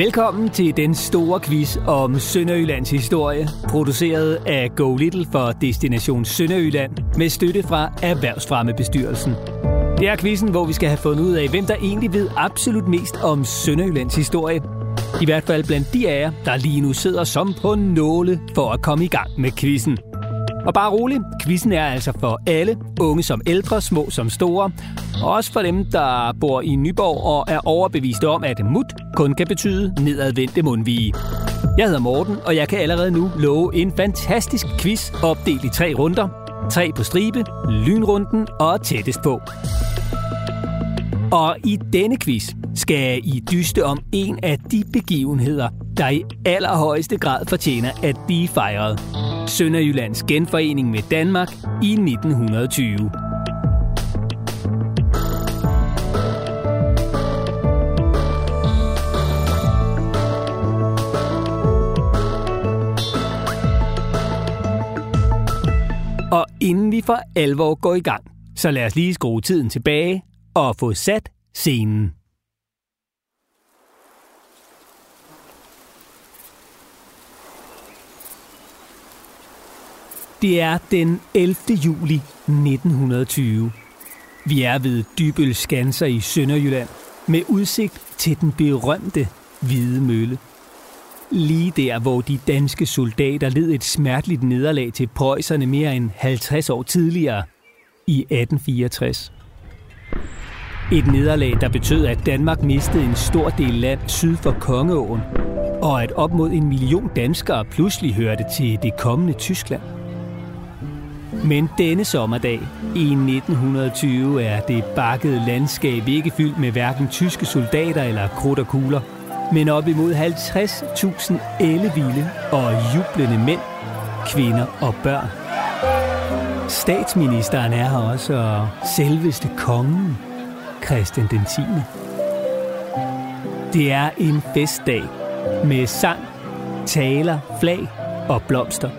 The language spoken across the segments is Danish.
Velkommen til den store quiz om Sønderjyllands historie, produceret af Go Little for Destination Sønderjylland med støtte fra Erhvervsfremmebestyrelsen. Det er quizzen, hvor vi skal have fundet ud af, hvem der egentlig ved absolut mest om Sønderjyllands historie. I hvert fald blandt de af jer, der lige nu sidder som på nåle for at komme i gang med quizzen. Og bare rolig, quizzen er altså for alle, unge som ældre, små som store, og også for dem, der bor i Nyborg og er overbeviste om, at mut kun kan betyde nedadvendte mundvige. Jeg hedder Morten, og jeg kan allerede nu love en fantastisk quiz opdelt i tre runder. Tre på stribe, lynrunden og tættest på. Og i denne quiz skal I dyste om en af de begivenheder, der i allerhøjeste grad fortjener at blive fejret. Sønderjyllands genforening med Danmark i 1920. Og inden vi for alvor går i gang, så lad os lige skrue tiden tilbage og få sat scenen. Det er den 11. juli 1920. Vi er ved Dybøl Skanser i Sønderjylland med udsigt til den berømte Hvide Mølle. Lige der, hvor de danske soldater led et smerteligt nederlag til preusserne mere end 50 år tidligere, i 1864. Et nederlag, der betød, at Danmark mistede en stor del land syd for Kongeåen, og at op mod en million danskere pludselig hørte til det kommende Tyskland. Men denne sommerdag i 1920 er det bakkede landskab ikke fyldt med hverken tyske soldater eller krudt og kugler, men op imod 50.000 ellevilde og jublende mænd, kvinder og børn. Statsministeren er her også, og selveste kongen, Christian den 10. Det er en festdag med sang, taler, flag og blomster.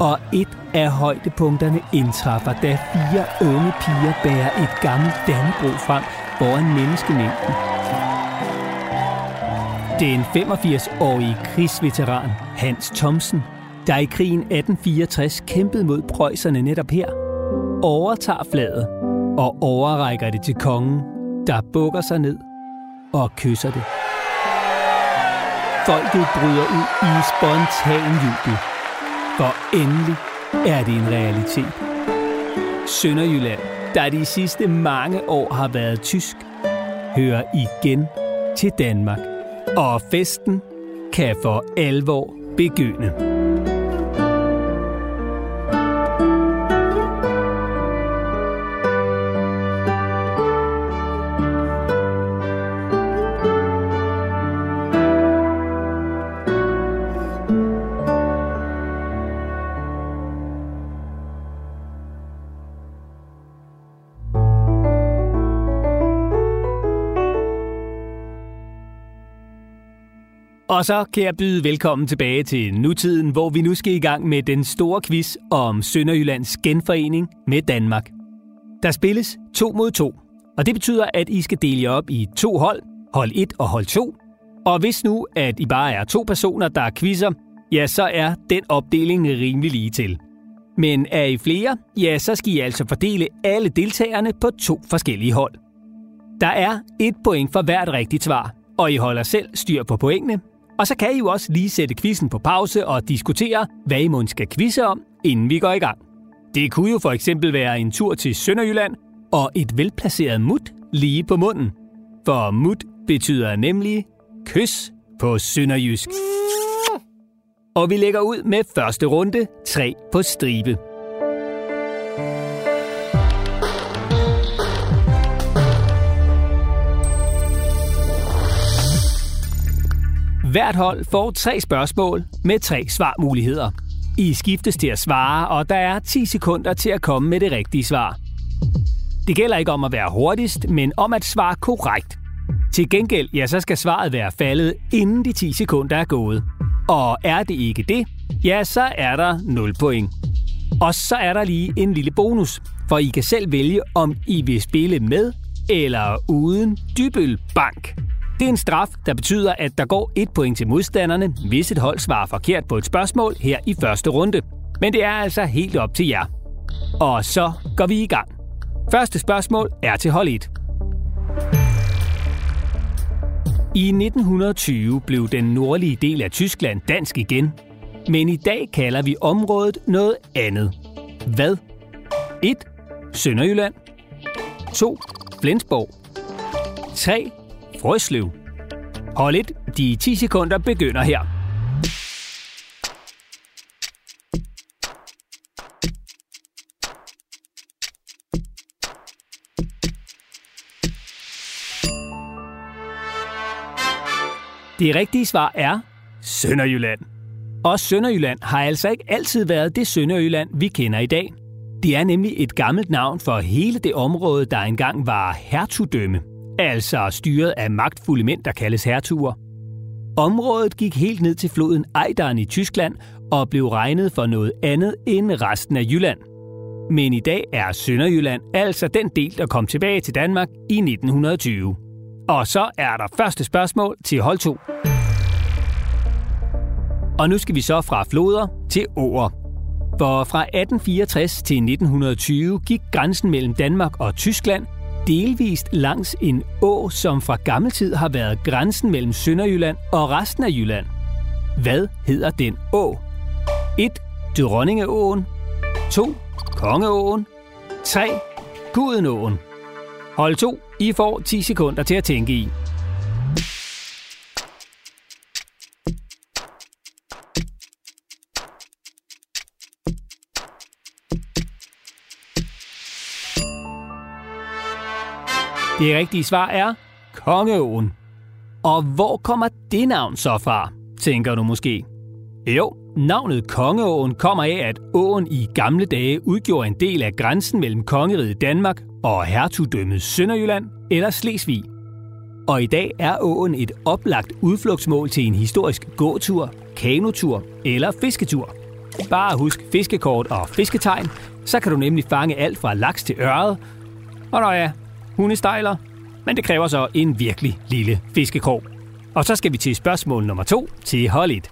Og et af højdepunkterne indtræffer, da fire unge piger bærer et gammelt dannebro frem foran menneskemængden. Den 85-årige krigsveteran Hans Thomsen, der i krigen 1864 kæmpede mod preusserne netop her, overtager flaget og overrækker det til kongen, der bukker sig ned og kysser det. Folket bryder ud i spontan jubel, for endelig er det en realitet. Sønderjylland, der de sidste mange år har været tysk, hører igen til Danmark. Og festen kan for alvor begynde. Og så kan jeg byde velkommen tilbage til nutiden, hvor vi nu skal i gang med den store quiz om Sønderjyllands genforening med Danmark. Der spilles to mod to, og det betyder, at I skal dele jer op i to hold, hold 1 og hold 2. Og hvis nu, at I bare er to personer, der er quizzer, ja, så er den opdeling rimelig lige til. Men er I flere, ja, så skal I altså fordele alle deltagerne på to forskellige hold. Der er et point for hvert rigtigt svar, og I holder selv styr på pointene, og så kan I jo også lige sætte quizzen på pause og diskutere, hvad I måske skal quizze om, inden vi går i gang. Det kunne jo for eksempel være en tur til Sønderjylland og et velplaceret mut lige på munden. For mut betyder nemlig kys på sønderjysk. Og vi lægger ud med første runde, 3 på stribe. Hvert hold får tre spørgsmål med tre svarmuligheder. I skiftes til at svare, og der er 10 sekunder til at komme med det rigtige svar. Det gælder ikke om at være hurtigst, men om at svare korrekt. Til gengæld, ja, så skal svaret være faldet, inden de 10 sekunder er gået. Og er det ikke det, ja, så er der 0 point. Og så er der lige en lille bonus, for I kan selv vælge, om I vil spille med eller uden Dybøl Bank. Det er en straf, der betyder, at der går et point til modstanderne, hvis et hold svarer forkert på et spørgsmål her i første runde. Men det er altså helt op til jer. Og så går vi i gang. Første spørgsmål er til hold 1. I 1920 blev den nordlige del af Tyskland dansk igen, men i dag kalder vi området noget andet. Hvad? 1. Sønderjylland 2. Flensborg 3. Frøslev Hold lidt, de 10 sekunder begynder her. Det rigtige svar er Sønderjylland. Og Sønderjylland har altså ikke altid været det Sønderjylland, vi kender i dag. Det er nemlig et gammelt navn for hele det område, der engang var hertugdømme, altså styret af magtfulde mænd, der kaldes hertuger. Området gik helt ned til floden Ejderen i Tyskland og blev regnet for noget andet end resten af Jylland. Men i dag er Sønderjylland altså den del, der kom tilbage til Danmark i 1920. Og så er der første spørgsmål til hold 2. Og nu skal vi så fra floder til åer. For fra 1864 til 1920 gik grænsen mellem Danmark og Tyskland delvist langs en å, som fra gammeltid har været grænsen mellem Sønderjylland og resten af Jylland. Hvad hedder den å? 1. Dronningeåen 2. Kongeåen 3. Gudenåen Hold 2. I får 10 sekunder til at tænke i. Det rigtige svar er Kongeåen. Og hvor kommer det navn så fra, tænker du måske? Jo, navnet Kongeåen kommer af, at åen i gamle dage udgjorde en del af grænsen mellem kongeriget Danmark og hertugdømmet Sønderjylland eller Slesvig. Og i dag er åen et oplagt udflugtsmål til en historisk gåtur, kanotur eller fisketur. Bare husk fiskekort og fisketegn, så kan du nemlig fange alt fra laks til øret. Og når ja, hundestejler, men det kræver så en virkelig lille fiskekrog. Og så skal vi til spørgsmål nummer to til hold 1.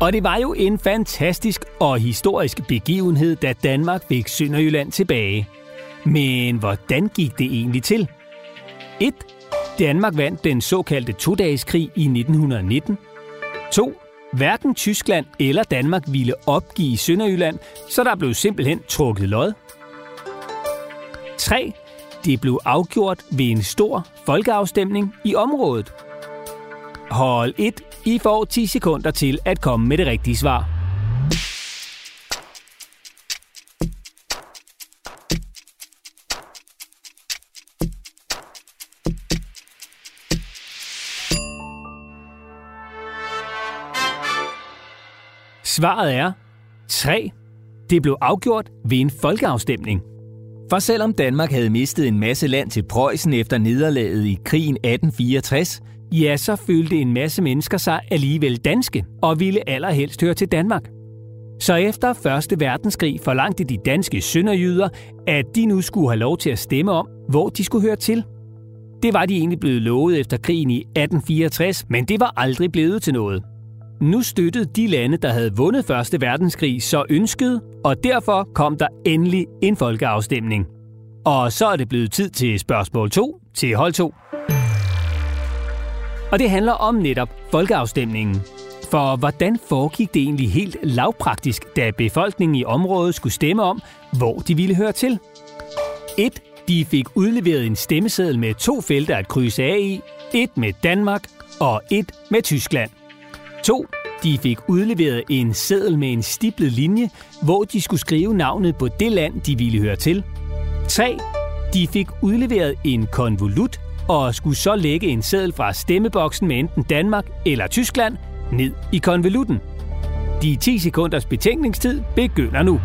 Og det var jo en fantastisk og historisk begivenhed, da Danmark fik Sønderjylland tilbage. Men hvordan gik det egentlig til? 1. Danmark vandt den såkaldte to-dages-krig i 1919. 2. Hverken Tyskland eller Danmark ville opgive Sønderjylland, så der blev simpelthen trukket lod. 3. Det blev afgjort ved en stor folkeafstemning i området. Hold 1. I får 10 sekunder til at komme med det rigtige svar. Svaret er 3. Det blev afgjort ved en folkeafstemning. For selvom Danmark havde mistet en masse land til Preussen efter nederlaget i krigen 1864, ja, så følte en masse mennesker sig alligevel danske og ville allerhelst høre til Danmark. Så efter 1. verdenskrig forlangte de danske sønderjyder, at de nu skulle have lov til at stemme om, hvor de skulle høre til. Det var de egentlig blevet lovet efter krigen i 1864, men det var aldrig blevet til noget. Nu støttede de lande, der havde vundet Første verdenskrig, så ønsket, og derfor kom der endelig en folkeafstemning. Og så er det blevet tid til spørgsmål 2 til hold 2. Og det handler om netop folkeafstemningen. For hvordan foregik det egentlig helt lavpraktisk, da befolkningen i området skulle stemme om, hvor de ville høre til? 1. De fik udleveret en stemmeseddel med to felter at krydse af i. Et med Danmark og et med Tyskland. 2. De fik udleveret en seddel med en stiplet linje, hvor de skulle skrive navnet på det land, de ville høre til. 3. De fik udleveret en konvolut og skulle så lægge en seddel fra stemmeboksen med enten Danmark eller Tyskland ned i konvolutten. De 10 sekunders betænkningstid begynder nu.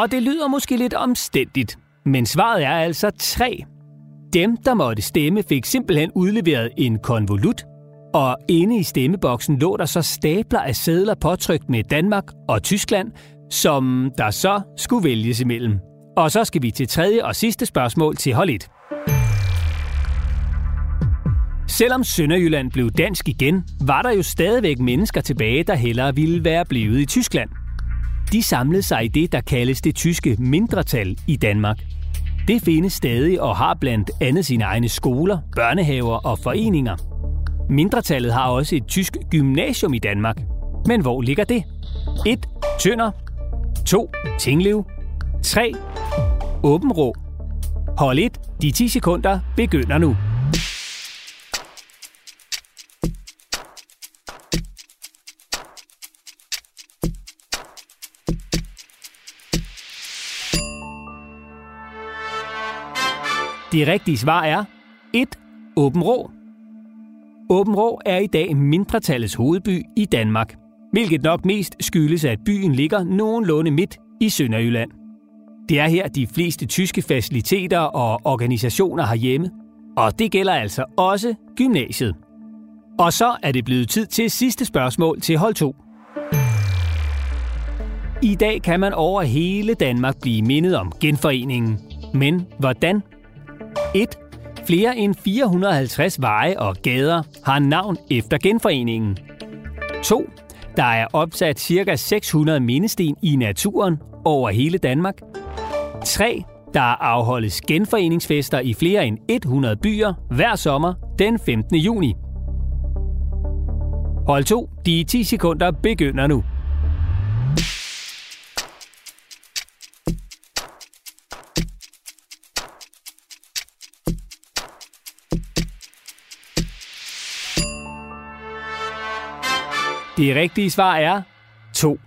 Og det lyder måske lidt omstændigt, men svaret er altså tre. Dem, der måtte stemme, fik simpelthen udleveret en konvolut. og inde i stemmeboksen lå der så stabler af sædler påtrykt med Danmark og Tyskland, som der så skulle vælges imellem. Og så skal vi til tredje og sidste spørgsmål til hold 1. Selvom Sønderjylland blev dansk igen, var der jo stadigvæk mennesker tilbage, der hellere ville være blevet i Tyskland. De samlede sig i det, der kaldes det tyske mindretal i Danmark. Det findes stadig og har blandt andet sine egne skoler, børnehaver og foreninger. Mindretallet har også et tysk gymnasium i Danmark. Men hvor ligger det? 1. Tønder 2. Tinglev 3. Åbenrå Hold 1. De 10 sekunder begynder nu. Det rigtige svar er 1. Åben Rå. Åben Rå er i dag mindretallets hovedby i Danmark, hvilket nok mest skyldes, at byen ligger nogenlunde midt i Sønderjylland. Det er her de fleste tyske faciliteter og organisationer har hjemme, og det gælder altså også gymnasiet. Og så er det blevet tid til sidste spørgsmål til hold 2. I dag kan man over hele Danmark blive mindet om genforeningen. Men hvordan 1. Flere end 450 veje og gader har navn efter genforeningen. 2. Der er opsat ca. 600 mindesten i naturen over hele Danmark. 3. Der afholdes genforeningsfester i flere end 100 byer hver sommer den 15. juni. Hold 2. De 10 sekunder begynder nu. Det rigtige svar er 2.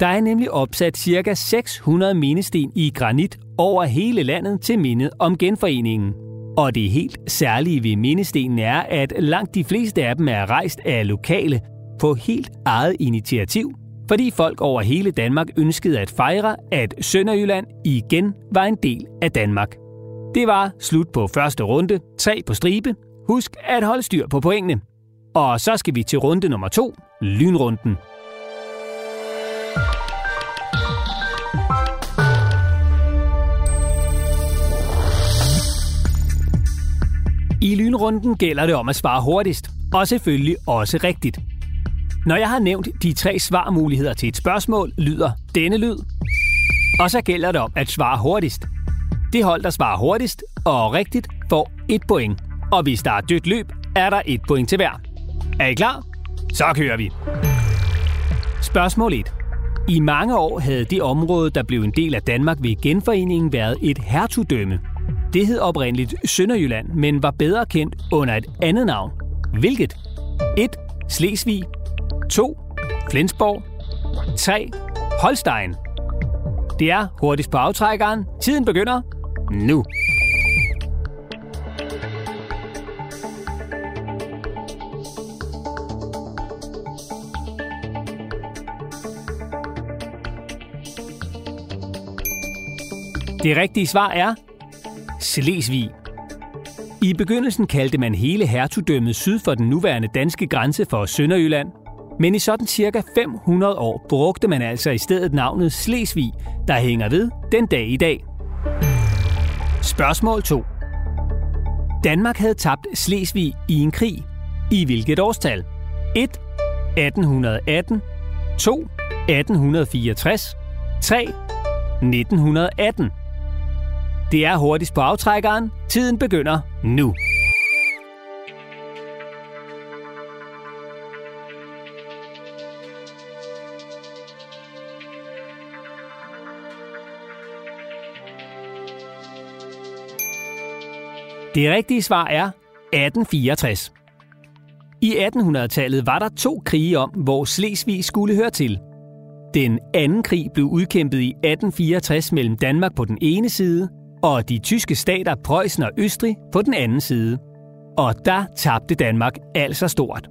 Der er nemlig opsat ca. 600 mindesten i granit over hele landet til minde om genforeningen. Og det helt særlige ved mindestenen er, at langt de fleste af dem er rejst af lokale på helt eget initiativ, fordi folk over hele Danmark ønskede at fejre, at Sønderjylland igen var en del af Danmark. Det var slut på første runde, tre på stribe. Husk at holde styr på pointene. Og så skal vi til runde nummer to, lynrunden. I lynrunden gælder det om at svare hurtigst, og selvfølgelig også rigtigt. Når jeg har nævnt de tre svarmuligheder til et spørgsmål, lyder denne lyd. Og så gælder det om at svare hurtigst. Det hold, der svarer hurtigst og rigtigt, får et point. Og hvis der er dødt løb, er der et point til hver. Er I klar? Så kører vi. Spørgsmål 1. I mange år havde det område, der blev en del af Danmark ved genforeningen, været et hertugdømme. Det hed oprindeligt Sønderjylland, men var bedre kendt under et andet navn. Hvilket? 1. Slesvig 2. Flensborg 3. Holstein Det er hurtigst på aftrækkeren. Tiden begynder nu. Det rigtige svar er Slesvig. I begyndelsen kaldte man hele hertugdømmet syd for den nuværende danske grænse for Sønderjylland, men i sådan cirka 500 år brugte man altså i stedet navnet Slesvig, der hænger ved den dag i dag. Spørgsmål 2. Danmark havde tabt Slesvig i en krig. I hvilket årstal? 1. 1818 2. 1864 3. 1918 det er hurtigst på aftrækkeren. Tiden begynder nu. Det rigtige svar er 1864. I 1800-tallet var der to krige om, hvor Slesvig skulle høre til. Den anden krig blev udkæmpet i 1864 mellem Danmark på den ene side og de tyske stater Preussen og Østrig på den anden side. Og der tabte Danmark altså stort.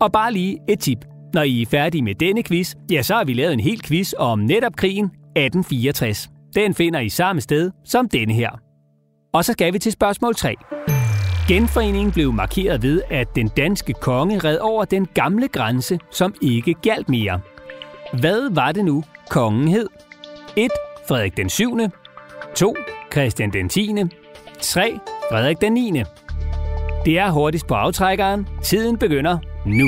Og bare lige et tip. Når I er færdige med denne quiz, ja, så har vi lavet en hel quiz om netop krigen 1864. Den finder I samme sted som denne her. Og så skal vi til spørgsmål 3. Genforeningen blev markeret ved, at den danske konge red over den gamle grænse, som ikke galt mere. Hvad var det nu, kongen hed? 1. Frederik den 7. 2. Christian den 10. 3. Frederik den 9. Det er hurtigst på aftrækkeren. Tiden begynder nu.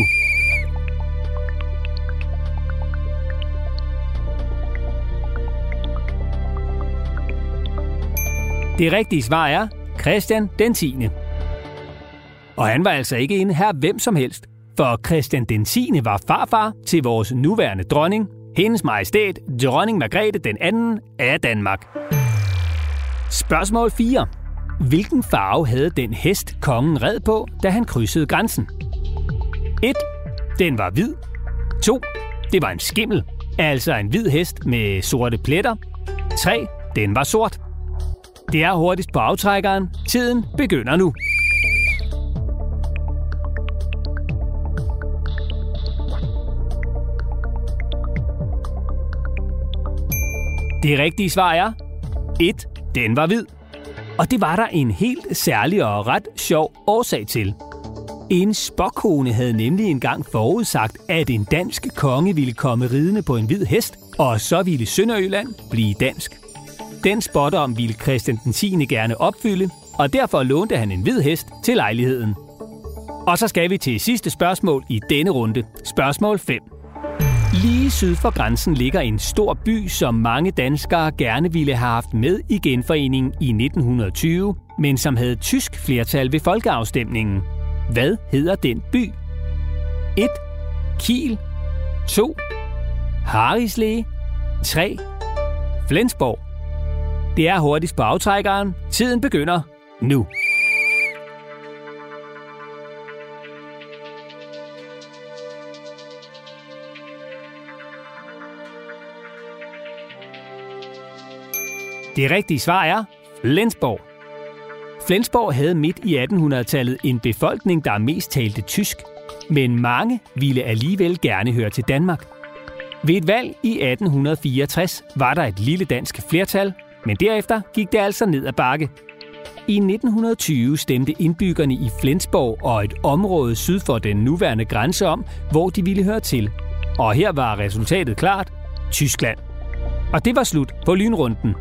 Det rigtige svar er Christian den 10. Og han var altså ikke en her hvem som helst, for Christian den 10. var farfar til vores nuværende dronning, hendes majestæt, dronning Margrethe den 2. af Danmark. Spørgsmål 4. Hvilken farve havde den hest, kongen red på, da han krydsede grænsen? 1. Den var hvid. 2. Det var en skimmel, altså en hvid hest med sorte pletter. 3. Den var sort. Det er hurtigst på aftrækkeren. Tiden begynder nu. Det rigtige svar er 1. Den var hvid. Og det var der en helt særlig og ret sjov årsag til. En spokkone havde nemlig engang forudsagt, at en dansk konge ville komme ridende på en hvid hest, og så ville Sønderjylland blive dansk. Den om ville Christian den 10. gerne opfylde, og derfor lånte han en hvid hest til lejligheden. Og så skal vi til sidste spørgsmål i denne runde. Spørgsmål 5. Lige syd for grænsen ligger en stor by, som mange danskere gerne ville have haft med i genforeningen i 1920, men som havde tysk flertal ved folkeafstemningen. Hvad hedder den by? 1. Kiel 2. Harislee 3. Flensborg Det er hurtigst på aftrækkeren. Tiden begynder nu. Det rigtige svar er Flensborg. Flensborg havde midt i 1800-tallet en befolkning, der mest talte tysk, men mange ville alligevel gerne høre til Danmark. Ved et valg i 1864 var der et lille dansk flertal, men derefter gik det altså ned ad bakke. I 1920 stemte indbyggerne i Flensborg og et område syd for den nuværende grænse om, hvor de ville høre til. Og her var resultatet klart. Tyskland. Og det var slut på lynrunden.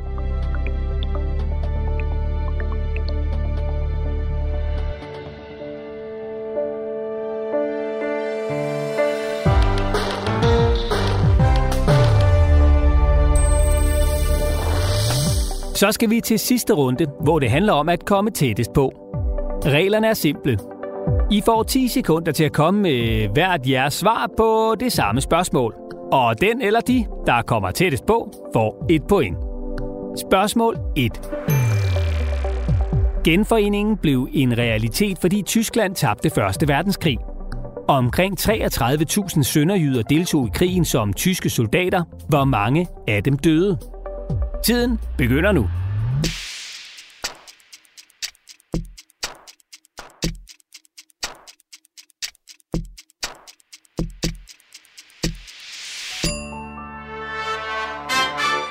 Så skal vi til sidste runde, hvor det handler om at komme tættest på. Reglerne er simple. I får 10 sekunder til at komme med hvert jeres svar på det samme spørgsmål. Og den eller de, der kommer tættest på, får et point. Spørgsmål 1. Genforeningen blev en realitet, fordi Tyskland tabte 1. verdenskrig. Omkring 33.000 sønderjyder deltog i krigen som tyske soldater, hvor mange af dem døde. Tiden begynder nu.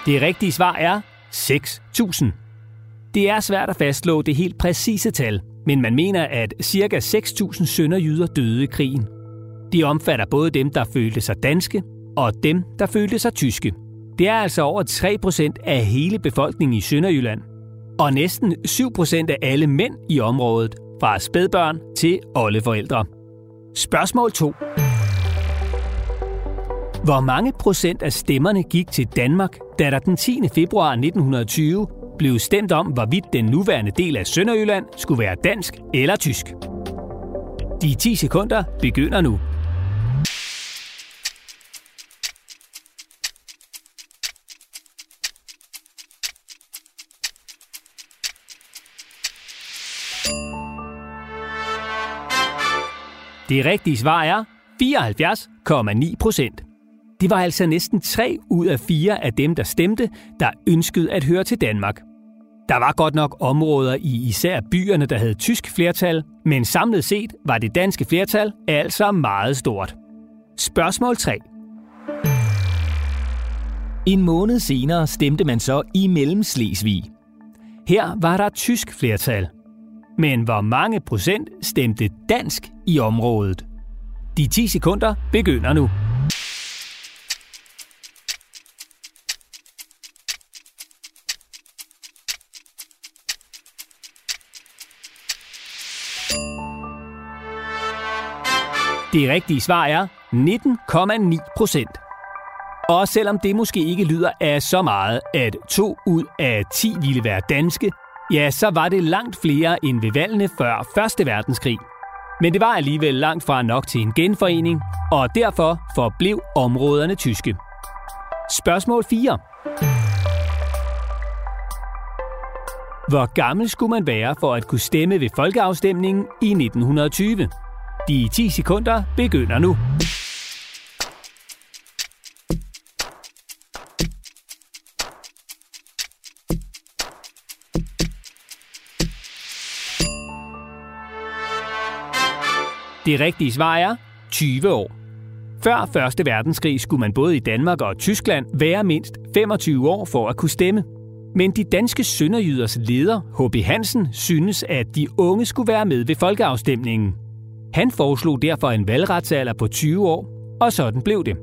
Det rigtige svar er 6.000. Det er svært at fastslå det helt præcise tal, men man mener, at ca. 6.000 sønderjyder døde i krigen. De omfatter både dem, der følte sig danske, og dem, der følte sig tyske. Det er altså over 3% af hele befolkningen i Sønderjylland, og næsten 7% af alle mænd i området, fra spædbørn til oldeforældre. Spørgsmål 2. Hvor mange procent af stemmerne gik til Danmark, da der den 10. februar 1920 blev stemt om, hvorvidt den nuværende del af Sønderjylland skulle være dansk eller tysk? De 10 sekunder begynder nu. Det rigtige svar er 74,9 procent. Det var altså næsten 3 ud af 4 af dem, der stemte, der ønskede at høre til Danmark. Der var godt nok områder i især byerne, der havde tysk flertal, men samlet set var det danske flertal altså meget stort. Spørgsmål 3. En måned senere stemte man så i Mellemslesvig. Her var der tysk flertal. Men hvor mange procent stemte dansk i området? De 10 sekunder begynder nu. Det rigtige svar er 19,9 procent. Og selvom det måske ikke lyder af så meget, at to ud af 10 ville være danske, ja, så var det langt flere end ved valgene før 1. verdenskrig. Men det var alligevel langt fra nok til en genforening, og derfor forblev områderne tyske. Spørgsmål 4. Hvor gammel skulle man være for at kunne stemme ved folkeafstemningen i 1920? De 10 sekunder begynder nu. Det rigtige svar er 20 år. Før 1. verdenskrig skulle man både i Danmark og Tyskland være mindst 25 år for at kunne stemme. Men de danske sønderjyders leder, H.B. Hansen, synes, at de unge skulle være med ved folkeafstemningen. Han foreslog derfor en valgretsalder på 20 år, og sådan blev det.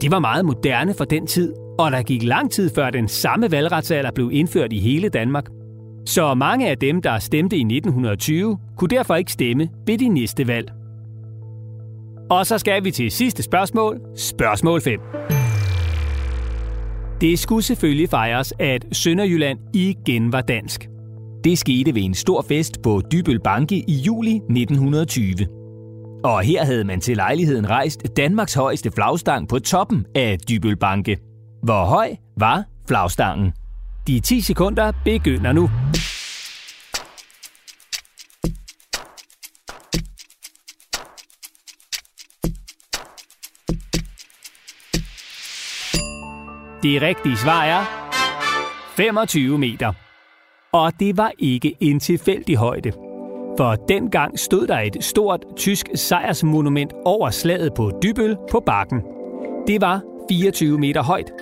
Det var meget moderne for den tid, og der gik lang tid før den samme valgretsalder blev indført i hele Danmark. Så mange af dem, der stemte i 1920, kunne derfor ikke stemme ved de næste valg. Og så skal vi til sidste spørgsmål. Spørgsmål 5. Det skulle selvfølgelig fejres, at Sønderjylland igen var dansk. Det skete ved en stor fest på Dybøl Banke i juli 1920. Og her havde man til lejligheden rejst Danmarks højeste flagstang på toppen af Dybøl Banke. Hvor høj var flagstangen? De 10 sekunder begynder nu. Det rigtige svar er 25 meter. Og det var ikke en tilfældig højde. For dengang stod der et stort tysk sejrsmonument over slaget på Dybøl på bakken. Det var 24 meter højt.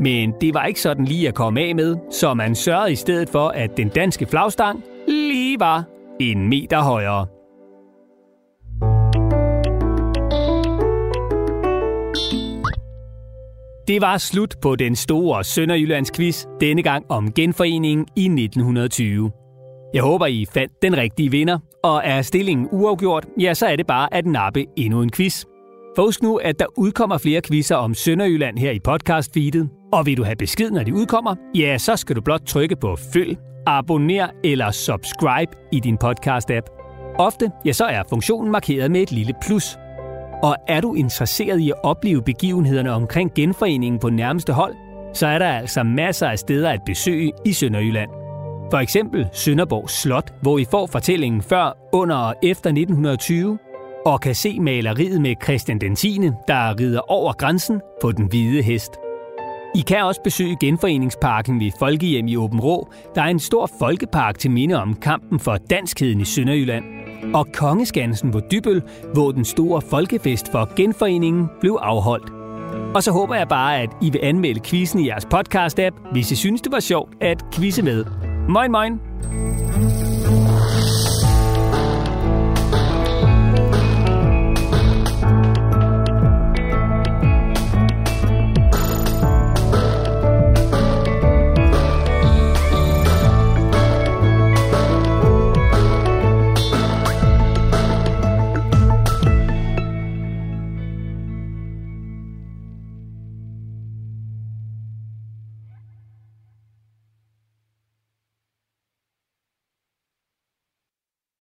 Men det var ikke sådan lige at komme af med, så man sørgede i stedet for, at den danske flagstang lige var en meter højere. Det var slut på den store Sønderjyllands quiz, denne gang om genforeningen i 1920. Jeg håber, I fandt den rigtige vinder, og er stillingen uafgjort, ja, så er det bare at nappe endnu en quiz. For husk nu, at der udkommer flere quizzer om Sønderjylland her i podcast-feedet, og vil du have besked, når de udkommer, ja, så skal du blot trykke på følg, abonner eller subscribe i din podcast-app. Ofte, ja, så er funktionen markeret med et lille plus – og er du interesseret i at opleve begivenhederne omkring genforeningen på nærmeste hold, så er der altså masser af steder at besøge i Sønderjylland. For eksempel Sønderborg Slot, hvor I får fortællingen før, under og efter 1920, og kan se maleriet med Christian den 10., der rider over grænsen på den hvide hest. I kan også besøge genforeningsparken ved Folkehjem i Åben Rå, der er en stor folkepark til minde om kampen for danskheden i Sønderjylland – Mm. og Kongeskansen på Dybøl, hvor den store folkefest for genforeningen blev afholdt. Og så håber jeg bare, at I vil anmelde quizzen i jeres podcast-app, hvis I synes, det var sjovt at quizze med. Moin moin!